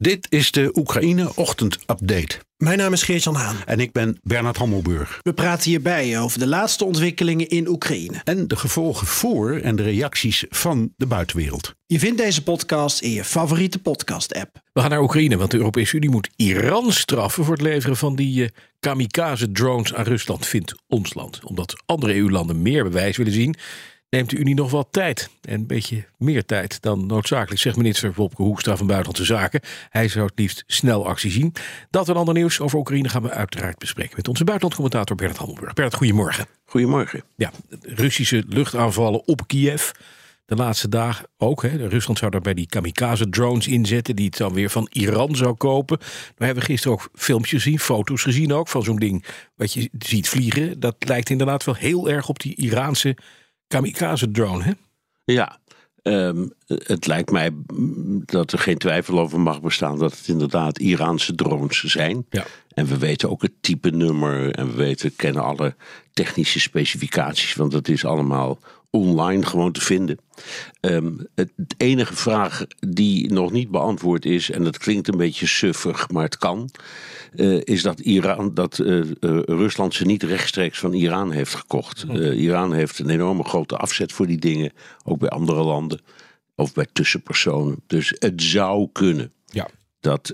Dit is de Oekraïne Ochtend Update. Mijn naam is Geert-Jan Haan. En ik ben Bernard Hammelburg. We praten hierbij over de laatste ontwikkelingen in Oekraïne. En de gevolgen voor en de reacties van de buitenwereld. Je vindt deze podcast in je favoriete podcast-app. We gaan naar Oekraïne, want de Europese Unie moet Iran straffen voor het leveren van die uh, kamikaze-drones aan Rusland, vindt ons land. Omdat andere EU-landen meer bewijs willen zien, neemt de Unie nog wat tijd. En een beetje meer tijd dan noodzakelijk, zegt minister Wopke Hoekstra van Buitenlandse Zaken. Hij zou het liefst snel actie zien. Dat en ander nieuws over Oekraïne gaan we uiteraard bespreken met onze buitenlandcommentator Bernard Hammelburg. Bernard, goedemorgen. Goedemorgen. Ja, Russische luchtaanvallen op Kiev. De laatste dagen ook. Hè. Rusland zou daarbij die kamikaze-drones inzetten, die het dan weer van Iran zou kopen. We hebben gisteren ook filmpjes gezien, foto's gezien ook, van zo'n ding wat je ziet vliegen. Dat lijkt inderdaad wel heel erg op die Iraanse kamikaze-drone, hè? Ja, um, het lijkt mij dat er geen twijfel over mag bestaan dat het inderdaad Iraanse drones zijn. Ja. En we weten ook het type nummer en we weten, kennen alle technische specificaties, want dat is allemaal online gewoon te vinden. Um, het, enige vraag die nog niet beantwoord is, en dat klinkt een beetje suffig, maar het kan, uh, is dat, Iran, dat uh, uh, Rusland ze niet rechtstreeks van Iran heeft gekocht. Iran heeft een enorme grote afzet voor die dingen, ook bij andere landen of bij tussenpersonen. Dus het zou kunnen ja. dat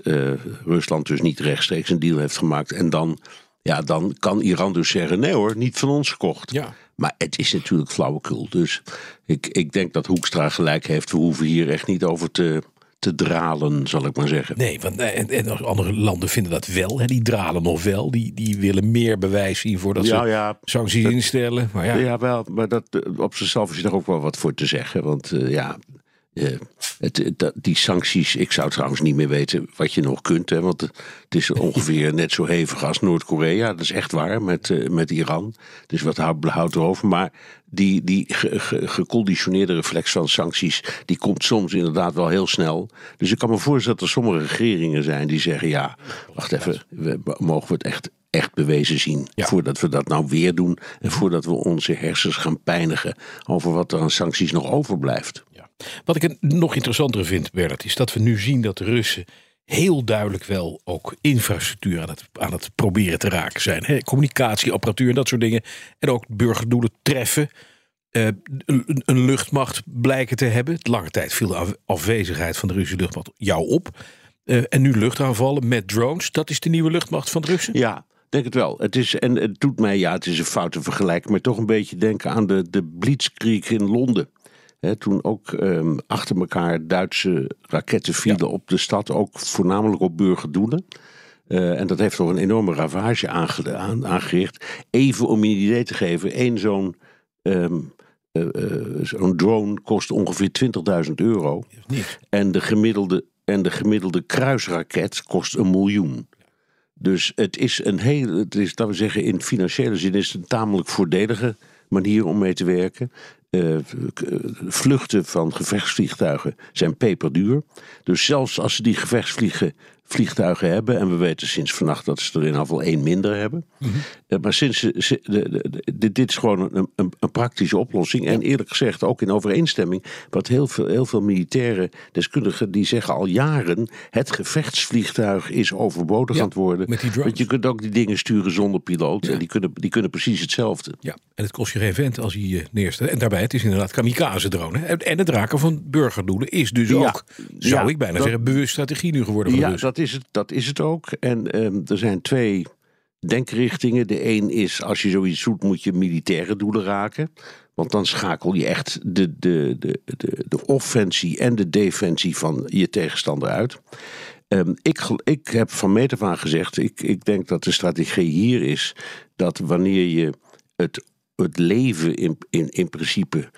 Rusland dus niet rechtstreeks een deal heeft gemaakt en dan. Ja, dan kan Iran dus zeggen: nee hoor, niet van ons gekocht. Ja. Maar het is natuurlijk flauwekul. Dus ik, ik denk dat Hoekstra gelijk heeft. We hoeven hier echt niet over te, te dralen, zal ik maar zeggen. Nee, want en, en andere landen vinden dat wel. Hè, die dralen nog wel. Die, die willen meer bewijs zien voordat ja, ze ja, sancties dat, instellen. Maar ja. ja, wel. Maar dat, op zichzelf is er ook wel wat voor te zeggen. Want uh, ja, uh, het, die sancties, ik zou trouwens niet meer weten wat je nog kunt. Hè, want het is ongeveer net zo hevig als Noord-Korea. Dat is echt waar, met, uh, met Iran. Dus wat houdt erover. Maar die, die ge, ge, geconditioneerde reflex van sancties, die komt soms inderdaad wel heel snel. Dus ik kan me voorstellen dat er sommige regeringen zijn die zeggen, ja, wacht even, we, mogen we het echt echt bewezen zien. Ja. Voordat we dat nou weer doen. En voordat we onze hersens gaan pijnigen over wat er aan sancties nog overblijft. Wat ik nog interessanter vind, Bernard, is dat we nu zien dat de Russen heel duidelijk wel ook infrastructuur aan het, aan het proberen te raken zijn. Communicatieapparatuur en dat soort dingen. En ook burgerdoelen treffen. Uh, een, een, luchtmacht blijken te hebben. Lange tijd viel de afwezigheid van de Russische luchtmacht jou op. Uh, en nu luchtaanvallen met drones. Dat is de nieuwe luchtmacht van de Russen? Ja, denk het wel. Het is, en het doet mij, ja, het is een foute vergelijking, maar toch een beetje denken aan de, de Blitzkrieg in Londen. He, toen ook um, achter elkaar Duitse raketten vielen ja. op de stad, ook voornamelijk op burgerdoelen. Uh, en dat heeft toch een enorme ravage aange, aan, aangericht. Even om je een idee te geven, één zo'n um, uh, uh, zo'n drone kost ongeveer 20.000 euro. En de, gemiddelde, en de gemiddelde kruisraket kost een miljoen. Dus het is een heel, het is, laten we zeggen, in financiële zin is het een tamelijk voordelige manier om mee te werken. Uh, vluchten van gevechtsvliegtuigen zijn peperduur. Dus zelfs als ze die gevechtsvliegtuigen hebben, en we weten sinds vannacht dat ze er in geval één minder hebben. Mm -hmm. uh, maar sinds ze, ze, de, de, de, dit is gewoon een, een, een, praktische oplossing. En eerlijk gezegd ook in overeenstemming. Wat heel veel, heel veel militaire deskundigen die zeggen al jaren: het gevechtsvliegtuig is overbodig ja, aan het worden. Met die drones. Want je kunt ook die dingen sturen zonder piloot. Ja. En die kunnen, die kunnen precies hetzelfde. Ja, en het kost je geen vent als je je neerstelt. En daarbij, het is inderdaad kamikaze-drone. En het raken van burgerdoelen is dus ook, zou ik bijna dat- zeggen, bewust strategie nu geworden van Ja, Russen. Dat is het, dat is het ook. En ehm, er zijn twee denkrichtingen. De een is, als je zoiets doet, moet je militaire doelen raken. Want dan schakel je echt de, de, de, de, de offensie en de defensie van je tegenstander uit. Ehm, ik, ik heb van meet af aan gezegd, ik, ik denk dat de strategie hier is dat wanneer je het, het leven in, in, in principe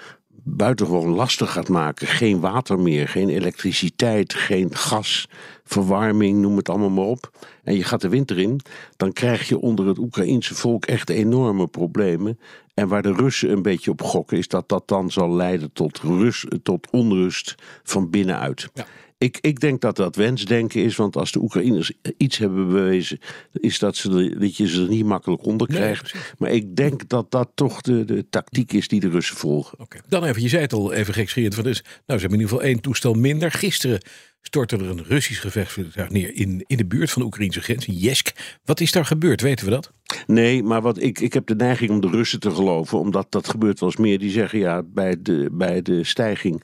buitengewoon lastig gaat maken. Geen water meer, geen elektriciteit, geen gas, verwarming, noem het allemaal maar op. En je gaat de winter in, dan krijg je onder het Oekraïense volk echt enorme problemen. En waar de Russen een beetje op gokken, is dat dat dan zal leiden tot, rust, tot onrust van binnenuit. Ja. Ik, ik denk dat dat wensdenken is, want als de Oekraïners iets hebben bewezen, is dat, ze dat je ze er niet makkelijk onder krijgt. maar ik denk dat dat toch de, de tactiek is die de Russen volgen. Dan even, je zei het al even gekscherend. Van dus, nou, ze hebben in ieder geval één toestel minder. Gisteren stortte er een Russisch gevechtsvliegtuig neer in, in de buurt van de Oekraïnse grens, in Jesk. Wat is daar gebeurd? Weten we dat? Nee, maar wat ik, ik heb de neiging om de Russen te geloven, omdat dat gebeurt wel eens meer. Die zeggen ja, bij de, bij de stijging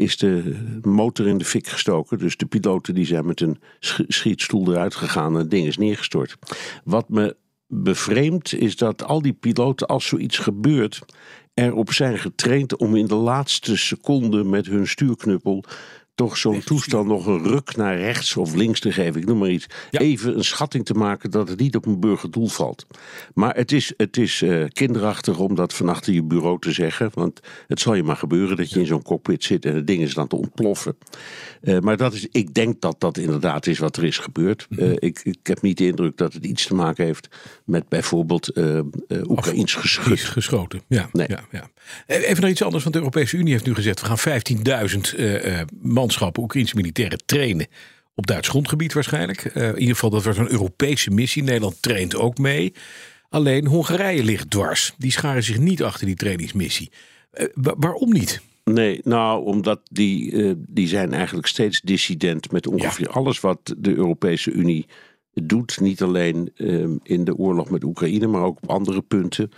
is de motor in de fik gestoken. Dus de piloten die zijn met een sch- schietstoel eruit gegaan en het ding is neergestort. Wat me bevreemdt is dat al die piloten, als zoiets gebeurt, erop zijn getraind om in de laatste seconde met hun stuurknuppel toch zo'n toestel nog een ruk naar rechts of links te geven. Ik noem maar iets. Ja. Even een schatting te maken dat het niet op een burgerdoel valt. Maar het is, het is eh, kinderachtig om dat van achter je bureau te zeggen. Want het zal je maar gebeuren dat je in zo'n cockpit zit en het ding is dan te ontploffen. Eh, maar dat is, ik denk dat dat inderdaad is wat er is gebeurd. Eh, ik, ik heb niet de indruk dat het iets te maken heeft met bijvoorbeeld Oekraïns geschut. geschoten. Ja, Nee. ja, ja. Eh, Even naar iets anders, want de Europese Unie heeft nu gezegd: we gaan 15.000 eh, eh, manschappen, Oekraïnse militairen, trainen. Op Duits grondgebied waarschijnlijk. Eh, in ieder geval, dat wordt een Europese missie. Nederland traint ook mee. Alleen Hongarije ligt dwars. Die scharen zich niet achter die trainingsmissie. Eh, wa- waarom niet? Nee, nou, omdat die, eh, die zijn eigenlijk steeds dissident met ongeveer alles wat de Europese Unie doet. Niet alleen ehm, in de oorlog met Oekraïne, maar ook op andere punten.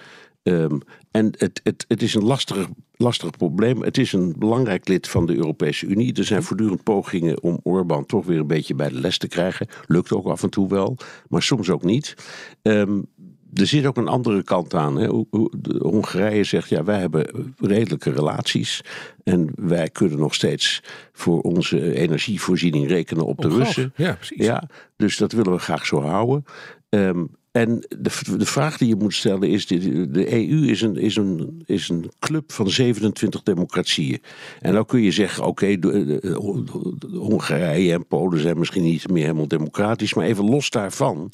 Ehm, en het, het, het is een lastig, lastig probleem. Het is een belangrijk lid van de Europese Unie. Er zijn voortdurend pogingen om Orbán toch weer een beetje bij de les te krijgen. Lukt ook af en toe wel, maar soms ook niet. Ehm, er zit ook een andere kant aan. Hè. Hongarije zegt, ja, wij hebben redelijke relaties. En wij kunnen nog steeds voor onze energievoorziening rekenen op de. Russen. Ja, precies. Ja, dus dat willen we graag zo houden. Ehm, en de, de vraag die je moet stellen is: de, de EU is een, is, een, is een club van 27 democratieën. En dan kun je zeggen: oké, Hongarije en Polen zijn misschien niet meer helemaal democratisch. Maar even los daarvan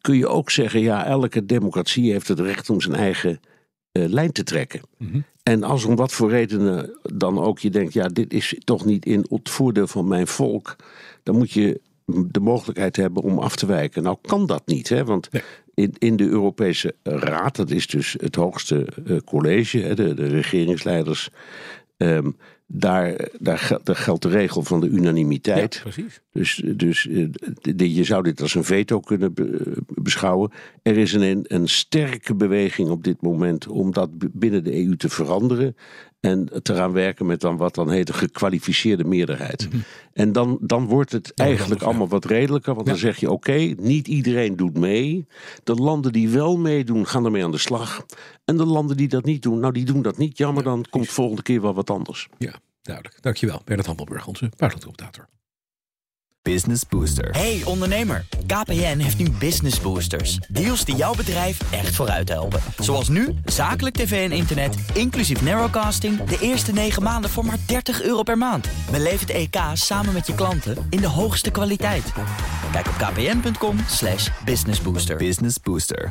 kun je ook zeggen: ja, elke democratie heeft het recht om zijn eigen eh, lijn te trekken. En als om wat voor redenen dan ook je denkt: ja, dit is toch niet in het voordeel van mijn volk, dan moet je de mogelijkheid hebben om af te wijken. Nou kan dat niet, hè? want Nee. in, in de Europese Raad, dat is dus het hoogste eh, college, hè, de, de regeringsleiders, ehm, daar, daar, gel- daar geldt de regel van de unanimiteit. Ja, precies. Dus, dus eh, je zou dit als een veto kunnen be- beschouwen. Er is een, een sterke beweging op dit moment om dat binnen de EU te veranderen. En te gaan werken met dan wat dan heet een gekwalificeerde meerderheid. En dan, dan wordt het eigenlijk ja. allemaal wat redelijker. Want dan zeg je oké, niet iedereen doet mee. De landen die wel meedoen, gaan ermee aan de slag. En de landen die dat niet doen, nou die doen dat niet. Jammer, dan komt volgende keer wel wat anders. Ja, duidelijk. Dankjewel, Bernard Hammelburg, onze buitenlandcommentator. Business Booster. Hey ondernemer, KPN heeft nu Business Boosters. Deals die jouw bedrijf echt vooruit helpen. Zoals nu, zakelijk tv en internet, inclusief narrowcasting... de eerste 9 maanden voor maar 30 euro per maand. Beleef het EK samen met je klanten in de hoogste kwaliteit. Kijk op kpn.com slash businessbooster. Business Booster.